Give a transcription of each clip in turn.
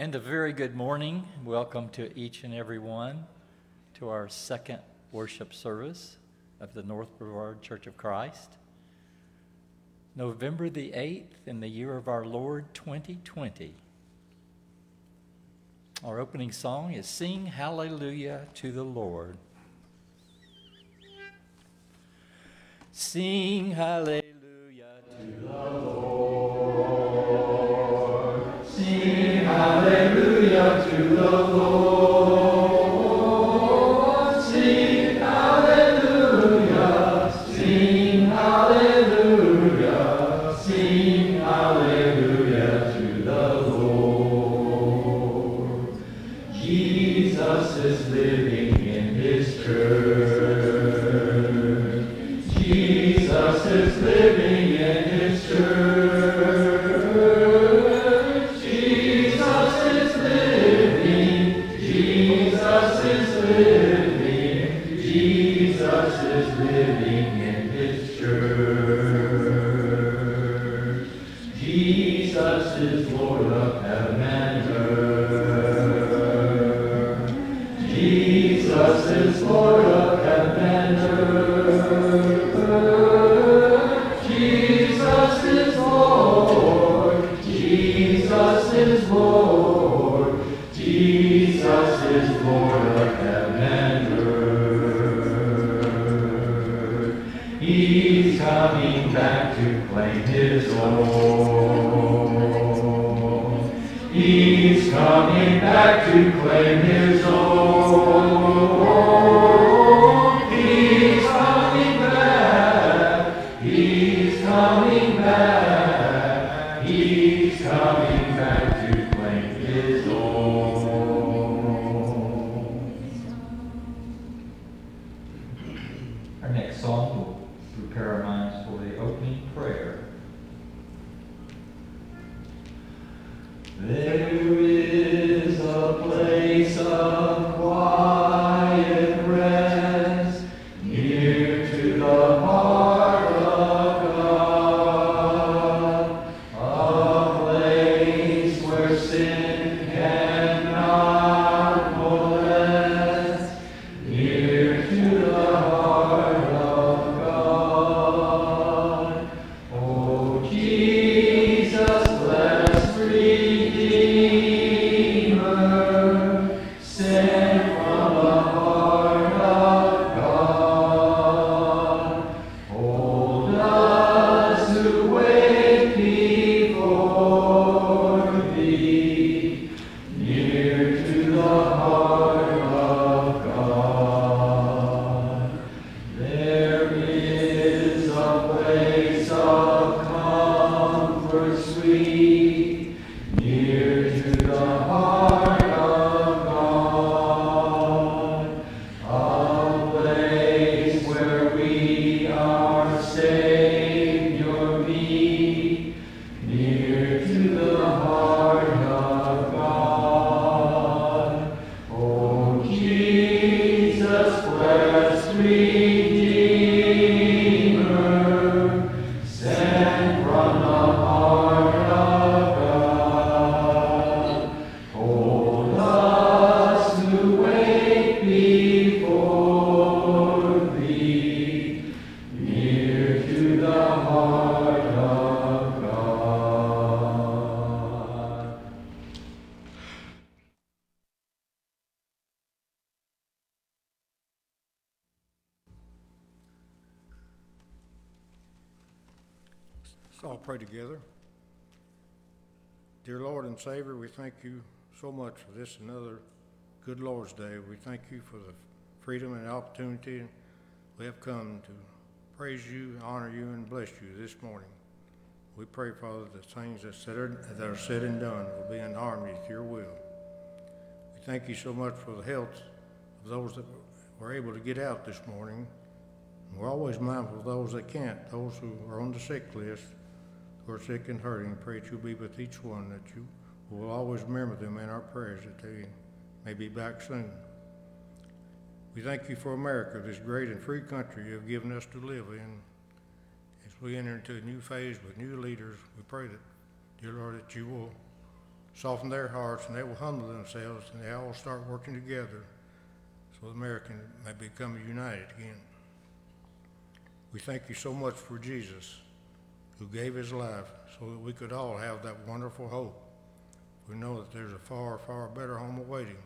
And a very good morning. Welcome to each and every one to our second worship service of the North Brevard Church of Christ. November the 8th in the year of our Lord 2020. Our opening song is Sing Hallelujah to the Lord. Sing hallelujah He's coming back to claim his Let's all pray together. Dear Lord and Savior, we thank you so much for this another good Lord's Day. We thank you for the freedom and opportunity we have come to praise you, honor you, and bless you this morning. We pray, Father, that things that are, that are said and done will be in harmony with your will. We thank you so much for the health of those that were able to get out this morning. We're always mindful of those that can't, those who are on the sick list, who are sick and hurting. Pray that you'll be with each one, that you will always remember them in our prayers, that they may be back soon. We thank you for America, this great and free country you have given us to live in. As we enter into a new phase with new leaders, we pray that, dear Lord, that you will soften their hearts and they will humble themselves and they all start working together so America may become united again. We thank you so much for Jesus who gave his life so that we could all have that wonderful hope. We know that there's a far, far better home awaiting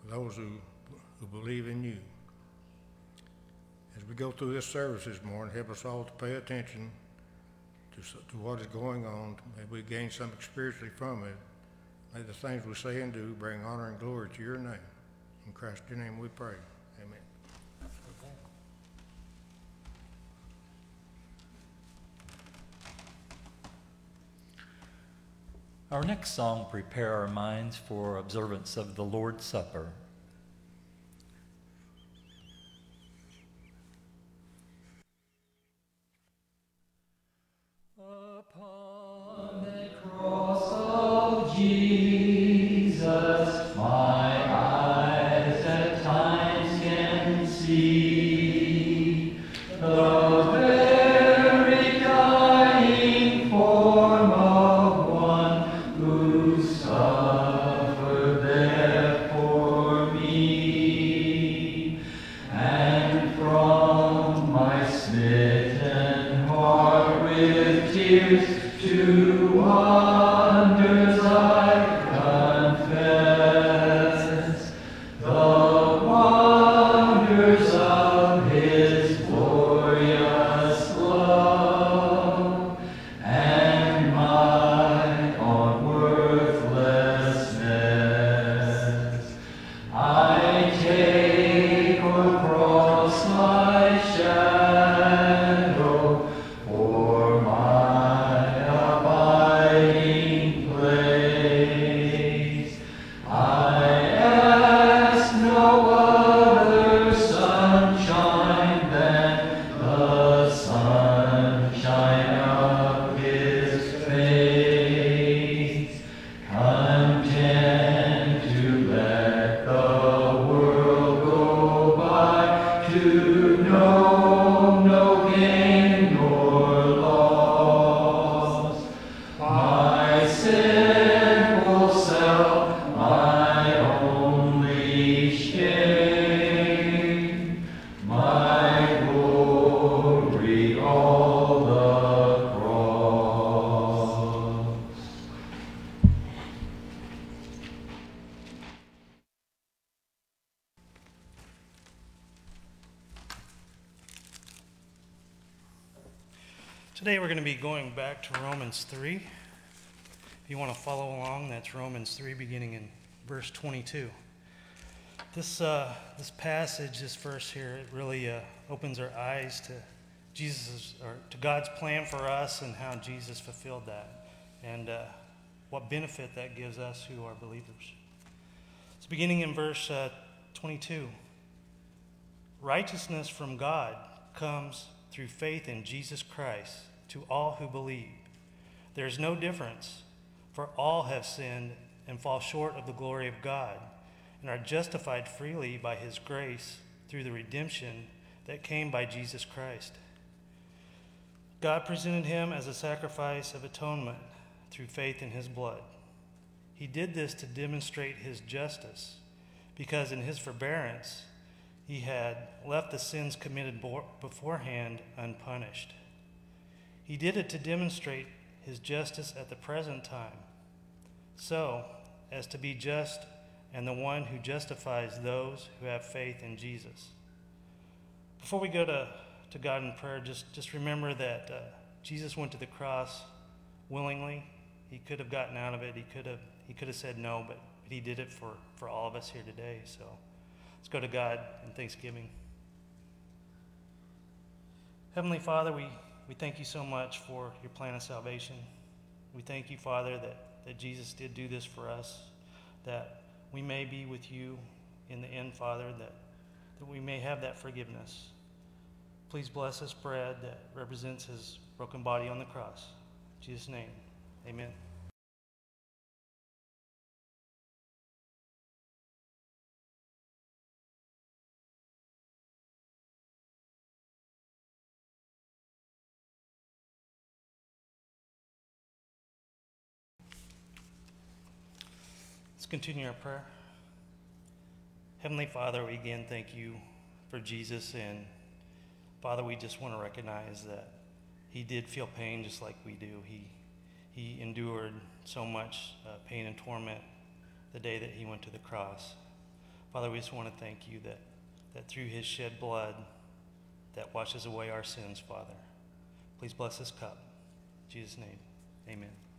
for those who, who believe in you. As we go through this service this morning, help us all to pay attention to, to what is going on. May we gain something spiritually from it. May the things we say and do bring honor and glory to your name. In Christ's name we pray. Amen. Our next song, Prepare Our Minds for Observance of the Lord's Supper. Going back to Romans 3. If you want to follow along, that's Romans 3, beginning in verse 22. This, uh, this passage, this verse here, it really uh, opens our eyes to Jesus' or to God's plan for us and how Jesus fulfilled that, and uh, what benefit that gives us who are believers. It's beginning in verse uh, 22. Righteousness from God comes through faith in Jesus Christ to all who believe. There is no difference, for all have sinned and fall short of the glory of God and are justified freely by his grace through the redemption that came by Jesus Christ. God presented him as a sacrifice of atonement through faith in his blood. He did this to demonstrate his justice, because in his forbearance he had left the sins committed beforehand unpunished. He did it to demonstrate his justice at the present time, so as to be just and the one who justifies those who have faith in Jesus. Before we go to, to God in prayer, just, just remember that uh, Jesus went to the cross willingly. He could have gotten out of it. He could have, he could have said no, but, but he did it for, for all of us here today. So let's go to God in thanksgiving. Heavenly Father, we, we thank you so much for your plan of salvation. We thank you, Father, that, that Jesus did do this for us, that we may be with you in the end, Father, that, that we may have that forgiveness. Please bless this bread that represents his broken body on the cross. In Jesus' name, amen. Continue our prayer. Heavenly Father, we again thank you for Jesus. And Father, we just want to recognize that he did feel pain just like we do. He, he endured so much uh, pain and torment the day that he went to the cross. Father, we just want to thank you that, that through his shed blood that washes away our sins, Father. Please bless this cup. In Jesus' name, amen.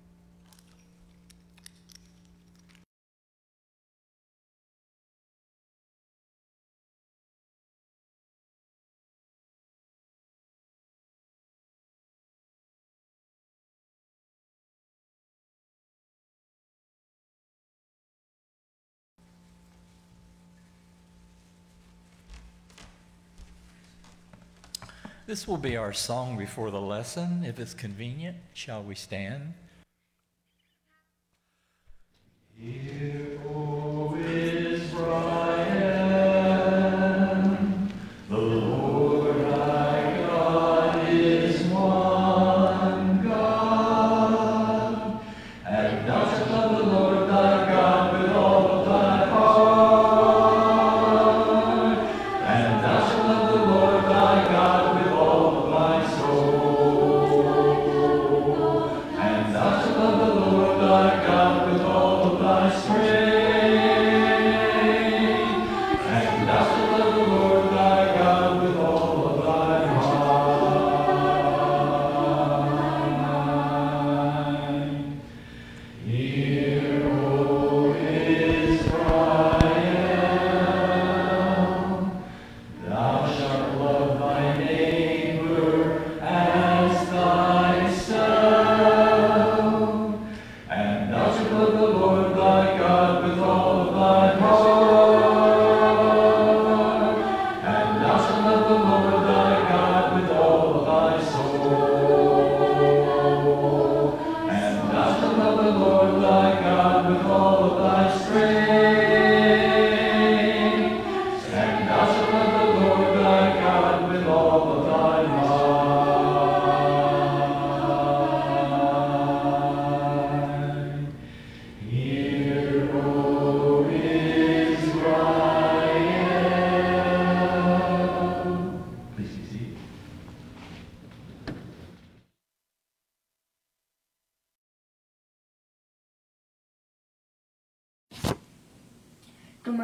This will be our song before the lesson. If it's convenient, shall we stand?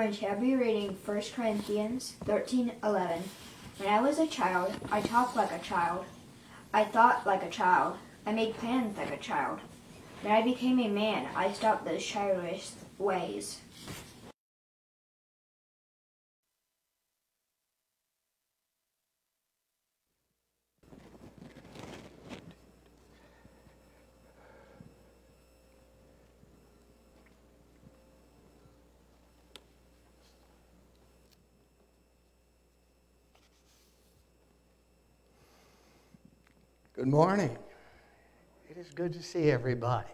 I'll be reading 1 Corinthians 13 11. When I was a child, I talked like a child. I thought like a child. I made plans like a child. When I became a man, I stopped those childish ways. Good morning. It is good to see everybody.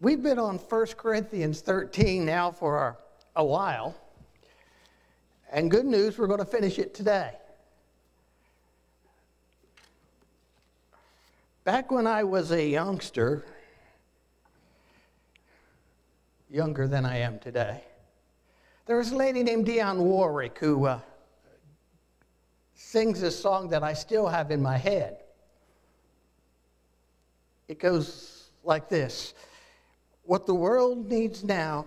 We've been on 1 Corinthians 13 now for a while. And good news, we're going to finish it today. Back when I was a youngster, younger than I am today, there was a lady named Dionne Warwick who uh, sings a song that I still have in my head. It goes like this What the world needs now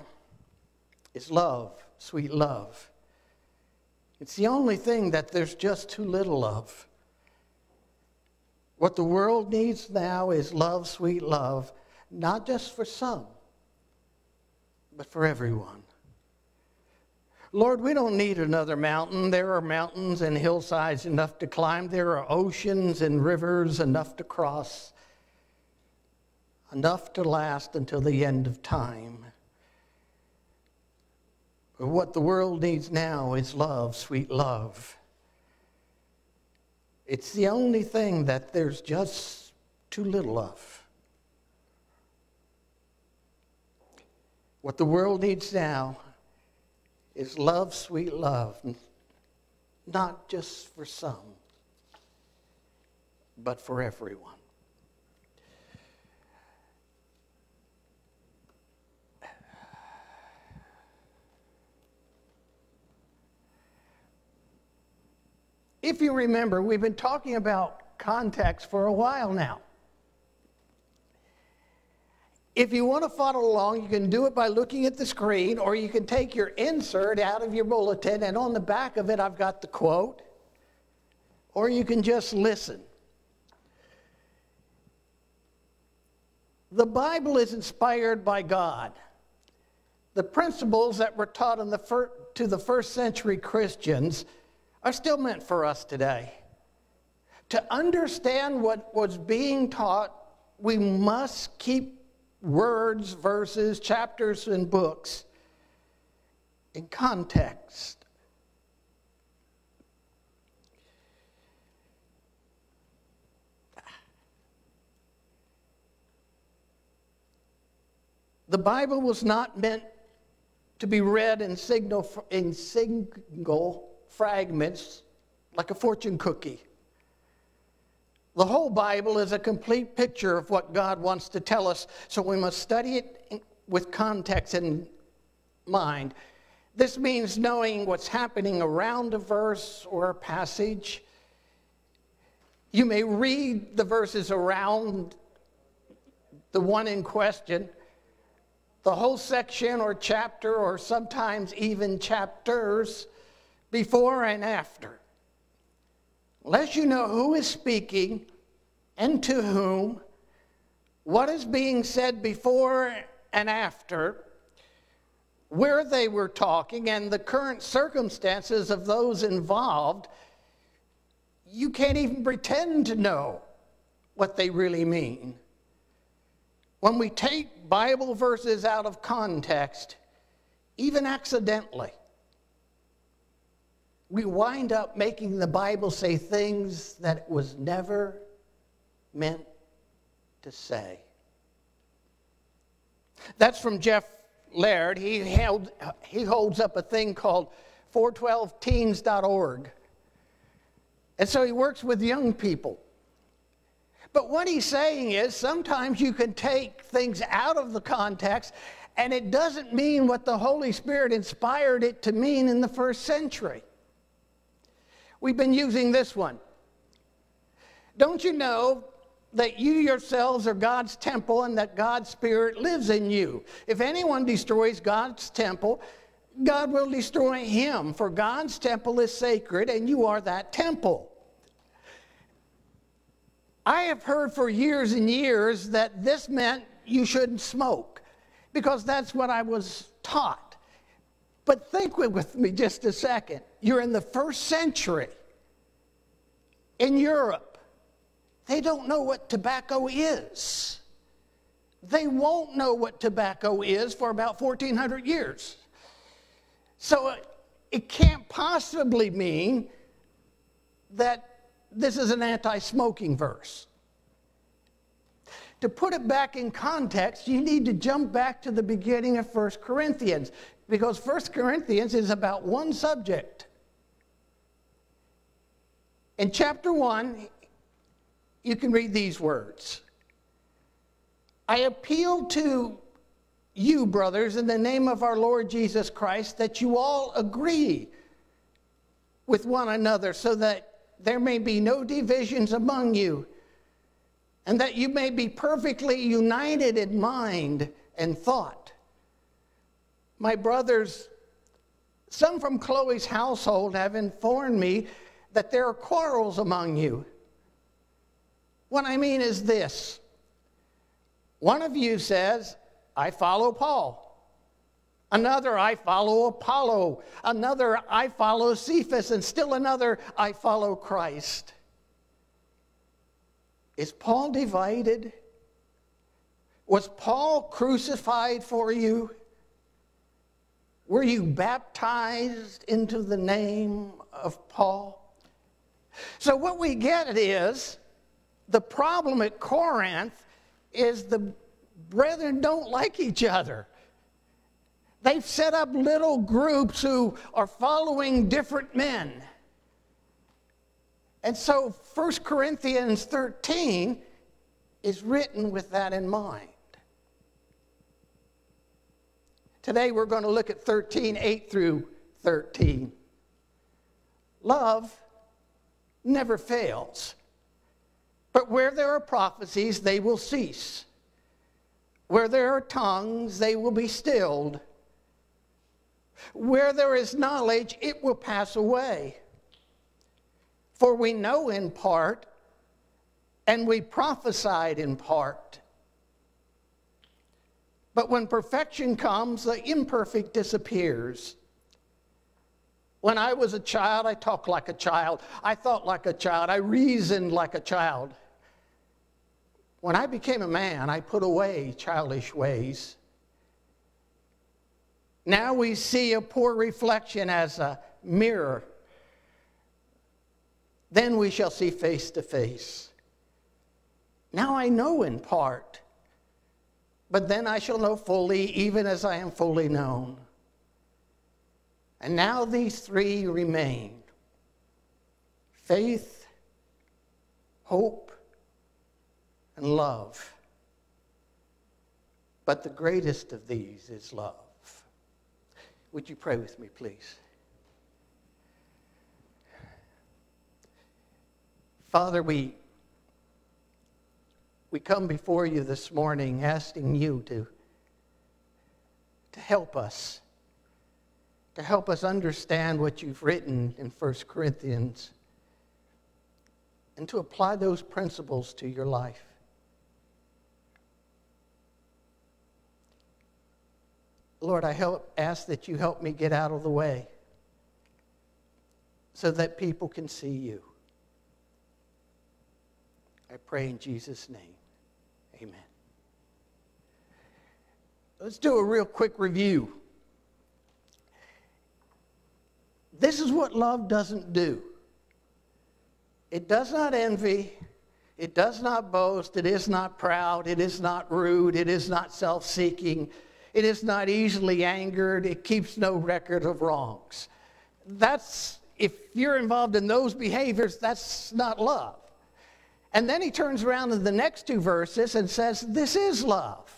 is love, sweet love. It's the only thing that there's just too little of. What the world needs now is love, sweet love, not just for some, but for everyone. Lord, we don't need another mountain. There are mountains and hillsides enough to climb. There are oceans and rivers enough to cross, enough to last until the end of time. But what the world needs now is love, sweet love. It's the only thing that there's just too little of. What the world needs now is love, sweet love, not just for some, but for everyone. If you remember, we've been talking about context for a while now. If you want to follow along, you can do it by looking at the screen, or you can take your insert out of your bulletin, and on the back of it, I've got the quote, or you can just listen. The Bible is inspired by God. The principles that were taught the fir- to the first century Christians are still meant for us today. To understand what was being taught, we must keep words, verses, chapters, and books in context. The Bible was not meant to be read in, signal, in single fragments like a fortune cookie. The whole Bible is a complete picture of what God wants to tell us, so we must study it with context in mind. This means knowing what's happening around a verse or a passage. You may read the verses around the one in question, the whole section or chapter, or sometimes even chapters before and after. Unless you know who is speaking and to whom, what is being said before and after, where they were talking, and the current circumstances of those involved, you can't even pretend to know what they really mean. When we take Bible verses out of context, even accidentally, we wind up making the Bible say things that it was never meant to say. That's from Jeff Laird. He, held, he holds up a thing called 412teens.org. And so he works with young people. But what he's saying is sometimes you can take things out of the context and it doesn't mean what the Holy Spirit inspired it to mean in the first century. We've been using this one. Don't you know that you yourselves are God's temple and that God's Spirit lives in you? If anyone destroys God's temple, God will destroy him, for God's temple is sacred and you are that temple. I have heard for years and years that this meant you shouldn't smoke because that's what I was taught. But think with me just a second. You're in the first century in Europe. They don't know what tobacco is. They won't know what tobacco is for about 1400 years. So uh, it can't possibly mean that this is an anti smoking verse. To put it back in context, you need to jump back to the beginning of 1 Corinthians because 1 Corinthians is about one subject. In chapter 1, you can read these words I appeal to you, brothers, in the name of our Lord Jesus Christ, that you all agree with one another so that there may be no divisions among you, and that you may be perfectly united in mind and thought. My brothers, some from Chloe's household have informed me that there are quarrels among you. What I mean is this one of you says, I follow Paul. Another, I follow Apollos. Another, I follow Cephas. And still another, I follow Christ. Is Paul divided? Was Paul crucified for you? Were you baptized into the name of Paul? So, what we get is the problem at Corinth is the brethren don't like each other. They've set up little groups who are following different men. And so 1 Corinthians 13 is written with that in mind. Today we're going to look at 13, 8 through 13. Love never fails. But where there are prophecies, they will cease. Where there are tongues, they will be stilled. Where there is knowledge, it will pass away. For we know in part, and we prophesied in part. But when perfection comes, the imperfect disappears. When I was a child, I talked like a child. I thought like a child. I reasoned like a child. When I became a man, I put away childish ways. Now we see a poor reflection as a mirror. Then we shall see face to face. Now I know in part, but then I shall know fully, even as I am fully known. And now these three remain faith, hope, and love. But the greatest of these is love. Would you pray with me, please? Father, we, we come before you this morning asking you to, to help us, to help us understand what you've written in 1 Corinthians, and to apply those principles to your life. Lord, I help, ask that you help me get out of the way so that people can see you. I pray in Jesus' name. Amen. Let's do a real quick review. This is what love doesn't do it does not envy, it does not boast, it is not proud, it is not rude, it is not self seeking. It is not easily angered. It keeps no record of wrongs. That's, if you're involved in those behaviors, that's not love. And then he turns around in the next two verses and says, This is love.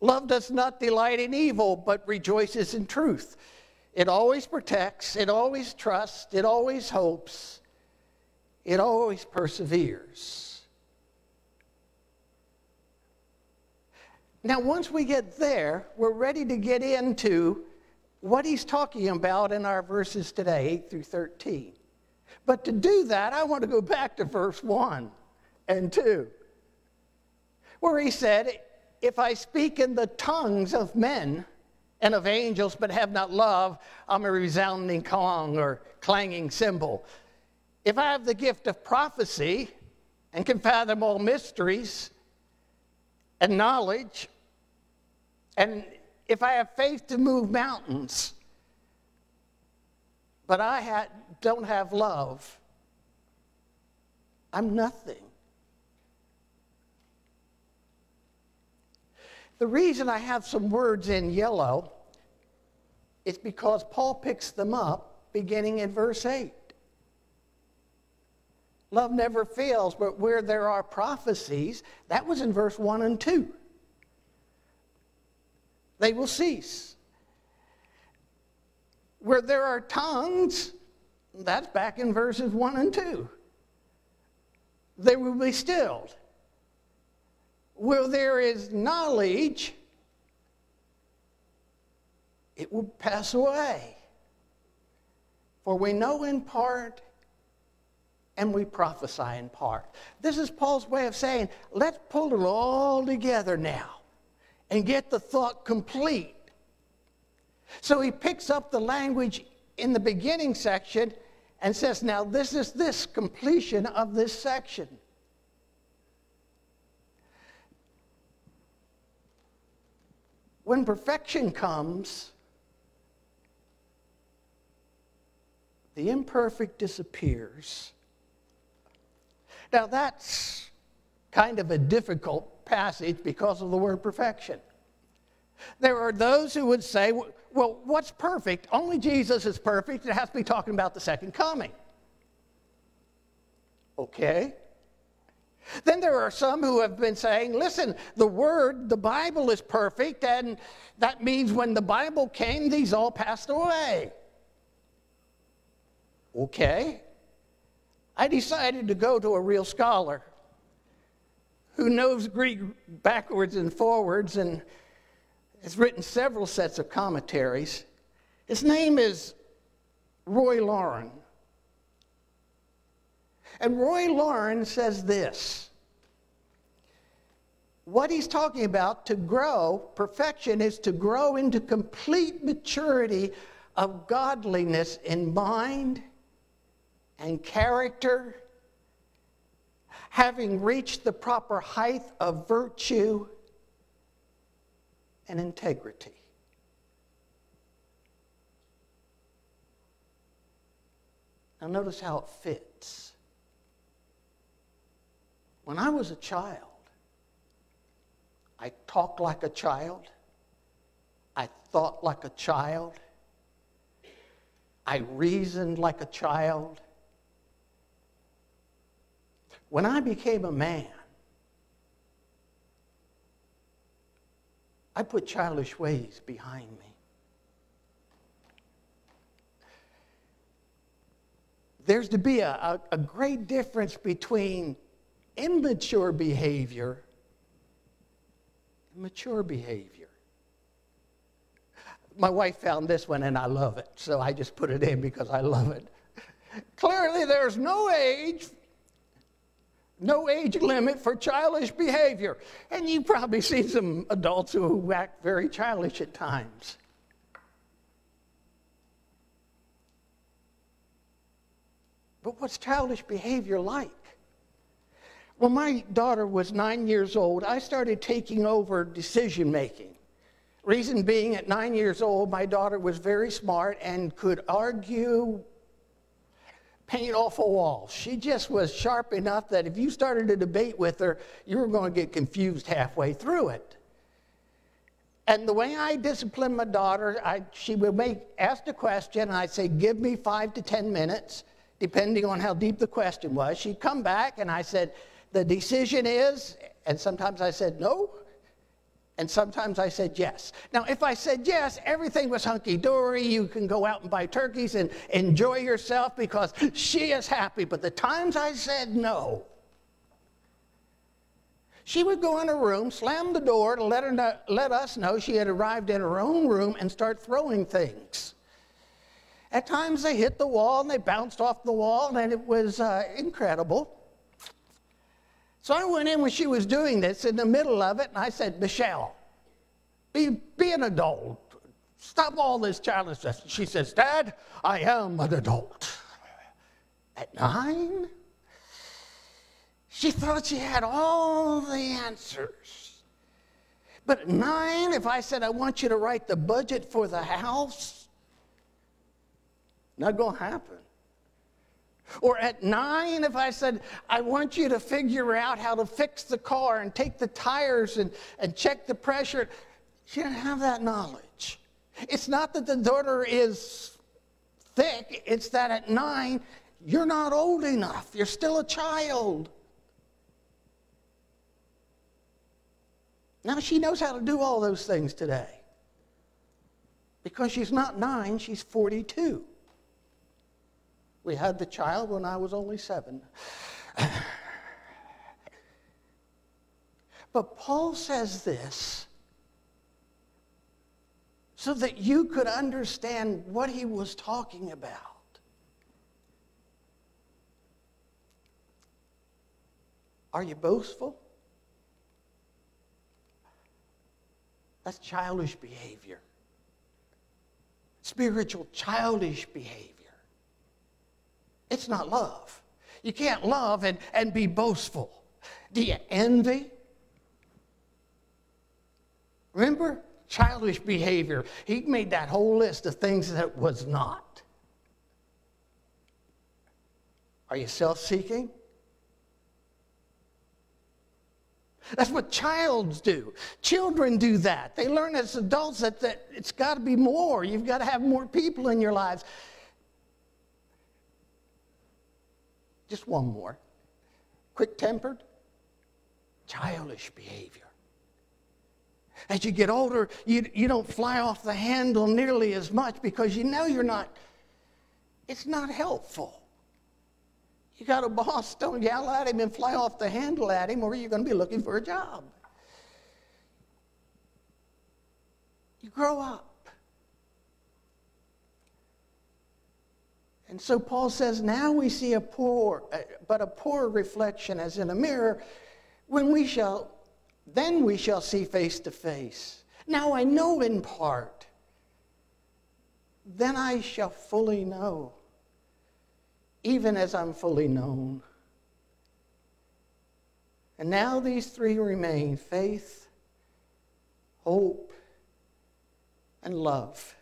Love does not delight in evil, but rejoices in truth. It always protects, it always trusts, it always hopes, it always perseveres. Now, once we get there, we're ready to get into what he's talking about in our verses today, 8 through 13. But to do that, I want to go back to verse 1 and 2, where he said, If I speak in the tongues of men and of angels, but have not love, I'm a resounding gong or clanging cymbal. If I have the gift of prophecy and can fathom all mysteries, and knowledge. And if I have faith to move mountains, but I ha- don't have love, I'm nothing. The reason I have some words in yellow is because Paul picks them up beginning in verse 8. Love never fails, but where there are prophecies, that was in verse 1 and 2. They will cease. Where there are tongues, that's back in verses 1 and 2. They will be stilled. Where there is knowledge, it will pass away. For we know in part and we prophesy in part. This is Paul's way of saying, let's pull it all together now and get the thought complete. So he picks up the language in the beginning section and says, now this is this completion of this section. When perfection comes, the imperfect disappears now, that's kind of a difficult passage because of the word perfection. There are those who would say, well, what's perfect? Only Jesus is perfect. It has to be talking about the second coming. Okay. Then there are some who have been saying, listen, the Word, the Bible is perfect, and that means when the Bible came, these all passed away. Okay. I decided to go to a real scholar who knows Greek backwards and forwards and has written several sets of commentaries. His name is Roy Lauren. And Roy Lauren says this what he's talking about to grow, perfection, is to grow into complete maturity of godliness in mind and character, having reached the proper height of virtue and integrity. Now, notice how it fits. When I was a child, I talked like a child. I thought like a child. I reasoned like a child. When I became a man, I put childish ways behind me. There's to be a, a, a great difference between immature behavior mature behavior. My wife found this one and I love it, so I just put it in because I love it. Clearly, there's no age no age limit for childish behavior. And you've probably see some adults who act very childish at times. But what's childish behavior like? When my daughter was nine years old, I started taking over decision making. Reason being, at nine years old, my daughter was very smart and could argue paint off a wall. She just was sharp enough that if you started a debate with her, you were going to get confused halfway through it. And the way I disciplined my daughter, I, she would make, ask a question, and I'd say, give me five to 10 minutes, depending on how deep the question was. She'd come back, and I said, the decision is, and sometimes I said, no, and sometimes I said yes. Now, if I said yes, everything was hunky dory. You can go out and buy turkeys and enjoy yourself because she is happy. But the times I said no, she would go in her room, slam the door to let, her know, let us know she had arrived in her own room and start throwing things. At times they hit the wall and they bounced off the wall, and it was uh, incredible. So I went in when she was doing this in the middle of it, and I said, Michelle, be, be an adult. Stop all this childishness. She says, Dad, I am an adult. At nine? She thought she had all the answers. But at nine, if I said, I want you to write the budget for the house, not going to happen. Or at nine, if I said, I want you to figure out how to fix the car and take the tires and, and check the pressure, she didn't have that knowledge. It's not that the daughter is thick, it's that at nine, you're not old enough. You're still a child. Now she knows how to do all those things today. Because she's not nine, she's 42. We had the child when I was only seven. but Paul says this so that you could understand what he was talking about. Are you boastful? That's childish behavior. Spiritual childish behavior. It's not love. You can't love and, and be boastful. Do you envy? Remember? Childish behavior. He made that whole list of things that was not. Are you self seeking? That's what childs do. Children do that. They learn as adults that, that it's got to be more. You've got to have more people in your lives. Just one more. Quick tempered, childish behavior. As you get older, you, you don't fly off the handle nearly as much because you know you're not, it's not helpful. You got a boss, don't yell at him and fly off the handle at him, or you're going to be looking for a job. You grow up. And so Paul says, now we see a poor, uh, but a poor reflection as in a mirror, when we shall, then we shall see face to face. Now I know in part, then I shall fully know, even as I'm fully known. And now these three remain faith, hope, and love.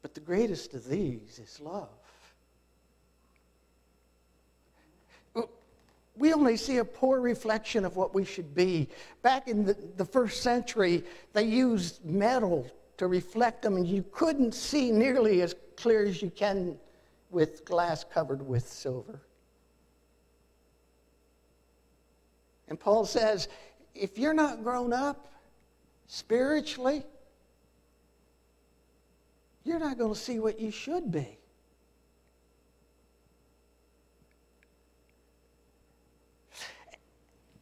But the greatest of these is love. We only see a poor reflection of what we should be. Back in the, the first century, they used metal to reflect them, and you couldn't see nearly as clear as you can with glass covered with silver. And Paul says, if you're not grown up spiritually, you're not going to see what you should be.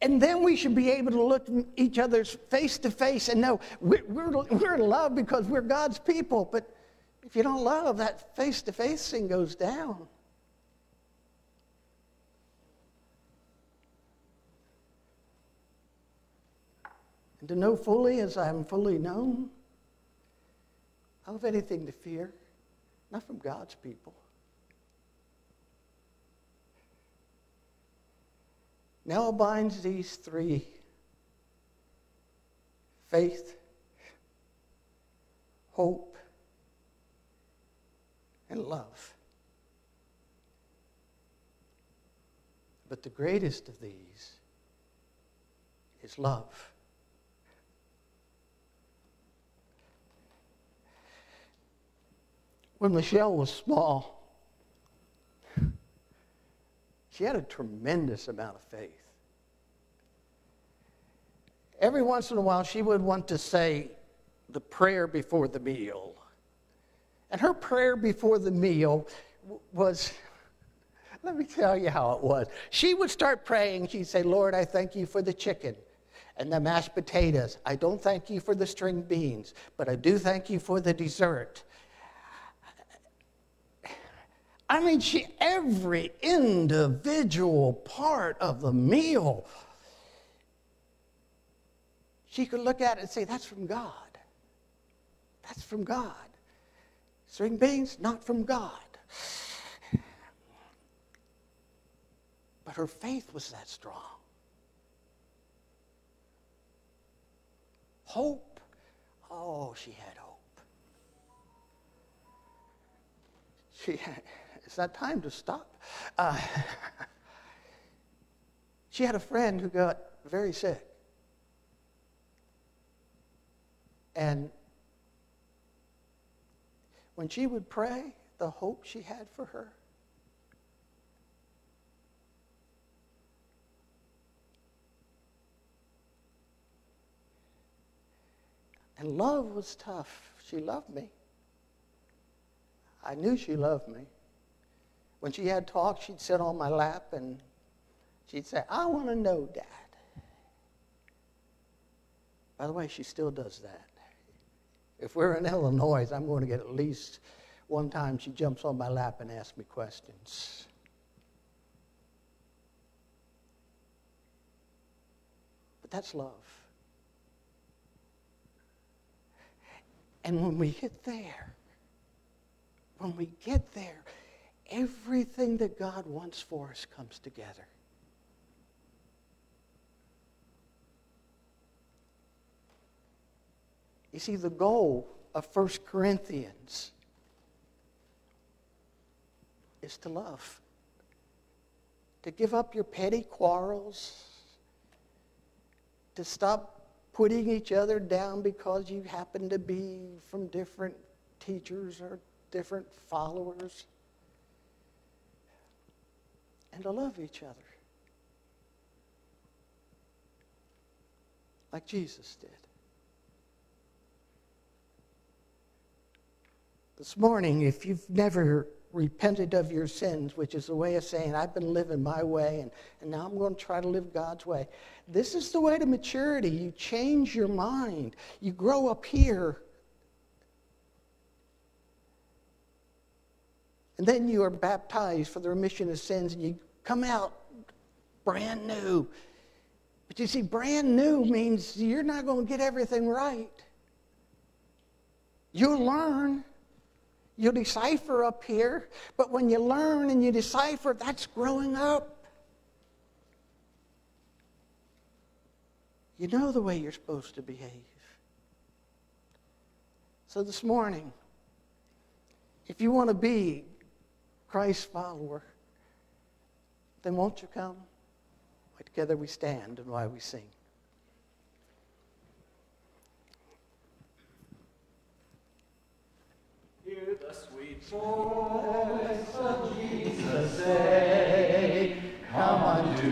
And then we should be able to look each other's face to face and know we're, we're, we're in love because we're God's people. But if you don't love, that face to face thing goes down. And to know fully as I am fully known, Don't have anything to fear, not from God's people. Now binds these three faith, hope, and love. But the greatest of these is love. When Michelle was small, she had a tremendous amount of faith. Every once in a while, she would want to say the prayer before the meal. And her prayer before the meal was let me tell you how it was. She would start praying. She'd say, Lord, I thank you for the chicken and the mashed potatoes. I don't thank you for the string beans, but I do thank you for the dessert. I mean, she, every individual part of the meal, she could look at it and say, That's from God. That's from God. String beans, not from God. But her faith was that strong. Hope, oh, she had hope. She had, it's not time to stop. Uh, she had a friend who got very sick. And when she would pray, the hope she had for her, And love was tough. She loved me. I knew she loved me. When she had talk, she'd sit on my lap and she'd say, I want to know, Dad. By the way, she still does that. If we're in Illinois, I'm going to get at least one time she jumps on my lap and asks me questions. But that's love. And when we get there, when we get there, everything that God wants for us comes together. You see, the goal of 1 Corinthians is to love, to give up your petty quarrels, to stop putting each other down because you happen to be from different teachers or different followers, and to love each other like Jesus did. This morning, if you've never repented of your sins, which is a way of saying, I've been living my way and, and now I'm going to try to live God's way. This is the way to maturity. You change your mind, you grow up here. And then you are baptized for the remission of sins and you come out brand new. But you see, brand new means you're not going to get everything right. You'll learn. You'll decipher up here. But when you learn and you decipher, that's growing up. You know the way you're supposed to behave. So this morning, if you want to be Christ's follower, then won't you come? Why together we stand and why we sing. Hear the sweet voice of Jesus say, Come unto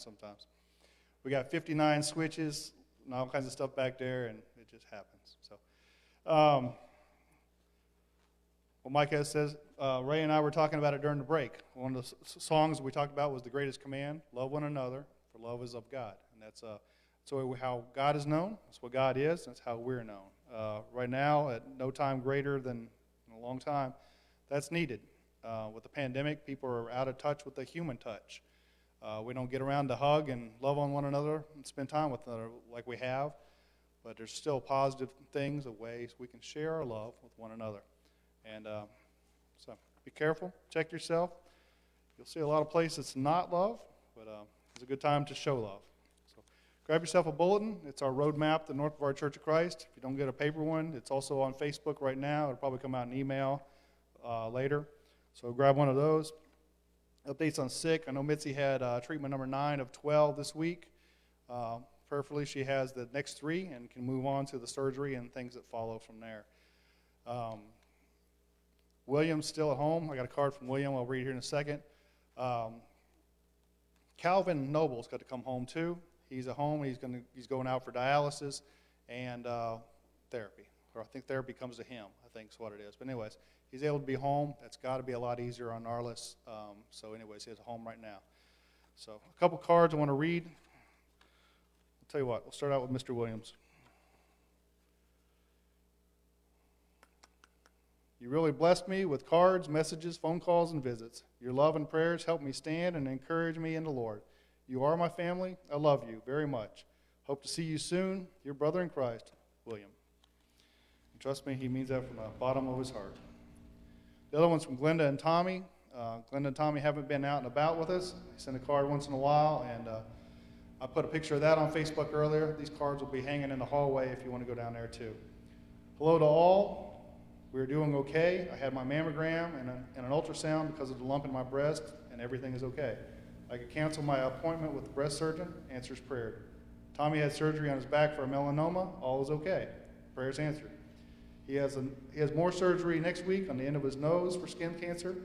happens sometimes. We got 59 switches and all kinds of stuff back there, and it just happens. So, um, well, Micah says, uh, Ray and I were talking about it during the break. One of the s- songs we talked about was the greatest command: love one another, for love is of God, and that's uh, so how God is known. That's what God is. That's how we're known. Uh, right now, at no time greater than in a long time, that's needed. Uh, with the pandemic, people are out of touch with the human touch. Uh, we don't get around to hug and love on one another and spend time with another like we have, but there's still positive things of ways we can share our love with one another. And uh, so be careful, check yourself. You'll see a lot of places not love, but uh, it's a good time to show love. So grab yourself a bulletin. It's our roadmap, the North of our Church of Christ. If you don't get a paper one, it's also on Facebook right now. It'll probably come out in email uh, later. So grab one of those. Updates on sick. I know Mitzi had uh, treatment number 9 of 12 this week. Uh, prayerfully, she has the next three and can move on to the surgery and things that follow from there. Um, William's still at home. I got a card from William. I'll read it here in a second. Um, Calvin Noble's got to come home too. He's at home. He's going he's going out for dialysis and uh, therapy, or I think therapy comes to him. I think is what it is. But anyways, he's able to be home. That's got to be a lot easier on Arliss. Um, so anyways, he's home right now. So a couple cards I want to read. I'll tell you what. We'll start out with Mr. Williams. You really blessed me with cards, messages, phone calls, and visits. Your love and prayers help me stand and encourage me in the Lord. You are my family. I love you very much. Hope to see you soon. Your brother in Christ, William. And trust me, he means that from the bottom of his heart. The other one's from Glenda and Tommy. Uh, Glenda and Tommy haven't been out and about with us. They send a card once in a while, and uh, I put a picture of that on Facebook earlier. These cards will be hanging in the hallway if you want to go down there too. Hello to all. we're doing okay. I had my mammogram and, a, and an ultrasound because of the lump in my breast, and everything is okay. I could cancel my appointment with the breast surgeon, answers prayer. Tommy had surgery on his back for a melanoma, all is okay. Prayers answered. He has, a, he has more surgery next week on the end of his nose for skin cancer.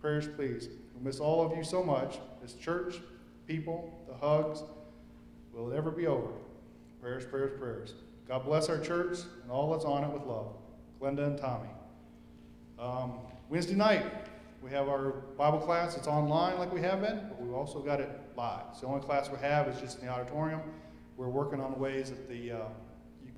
Prayers, please. We miss all of you so much. This church, people, the hugs. Will it ever be over? Prayers, prayers, prayers. God bless our church and all that's on it with love. Glenda and Tommy. Um, Wednesday night, we have our Bible class. It's online like we have been, but we've also got it live. So the only class we have is just in the auditorium. We're working on ways that the uh, you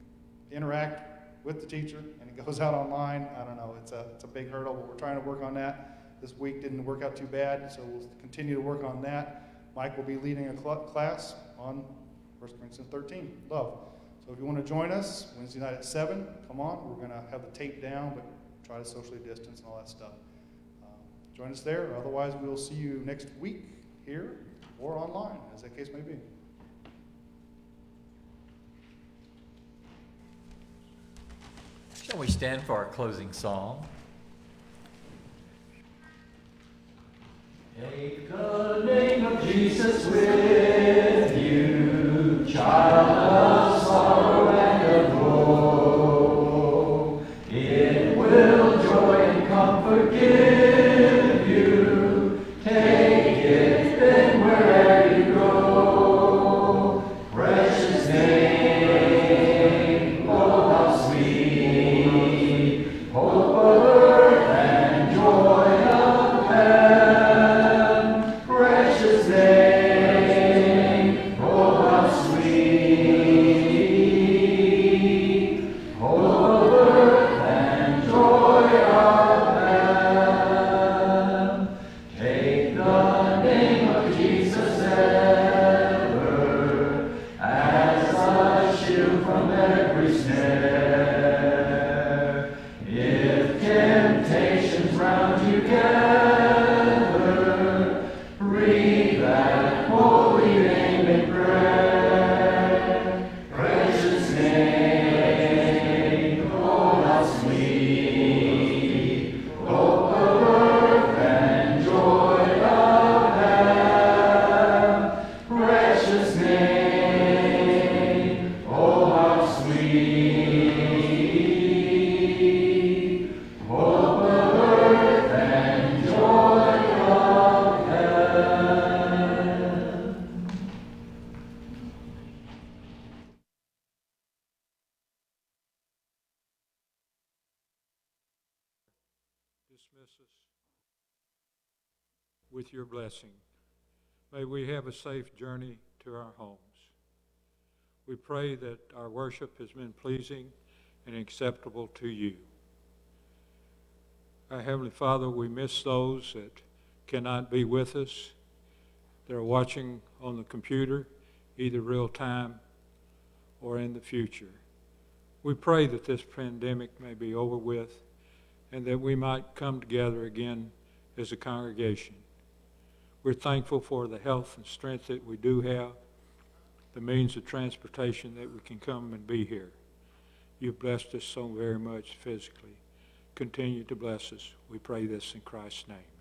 interact with the teacher it goes out online. I don't know. It's a it's a big hurdle, but we're trying to work on that. This week didn't work out too bad, so we'll continue to work on that. Mike will be leading a cl- class on 1 Corinthians 13, love. So if you want to join us Wednesday night at 7, come on. We're going to have the tape down, but try to socially distance and all that stuff. Um, join us there. Otherwise, we will see you next week here or online, as that case may be. Shall we stand for our closing song? Take the name of Jesus with safe journey to our homes. We pray that our worship has been pleasing and acceptable to you. Our Heavenly Father, we miss those that cannot be with us. They're watching on the computer, either real time or in the future. We pray that this pandemic may be over with and that we might come together again as a congregation. We're thankful for the health and strength that we do have, the means of transportation that we can come and be here. You've blessed us so very much physically. Continue to bless us. We pray this in Christ's name.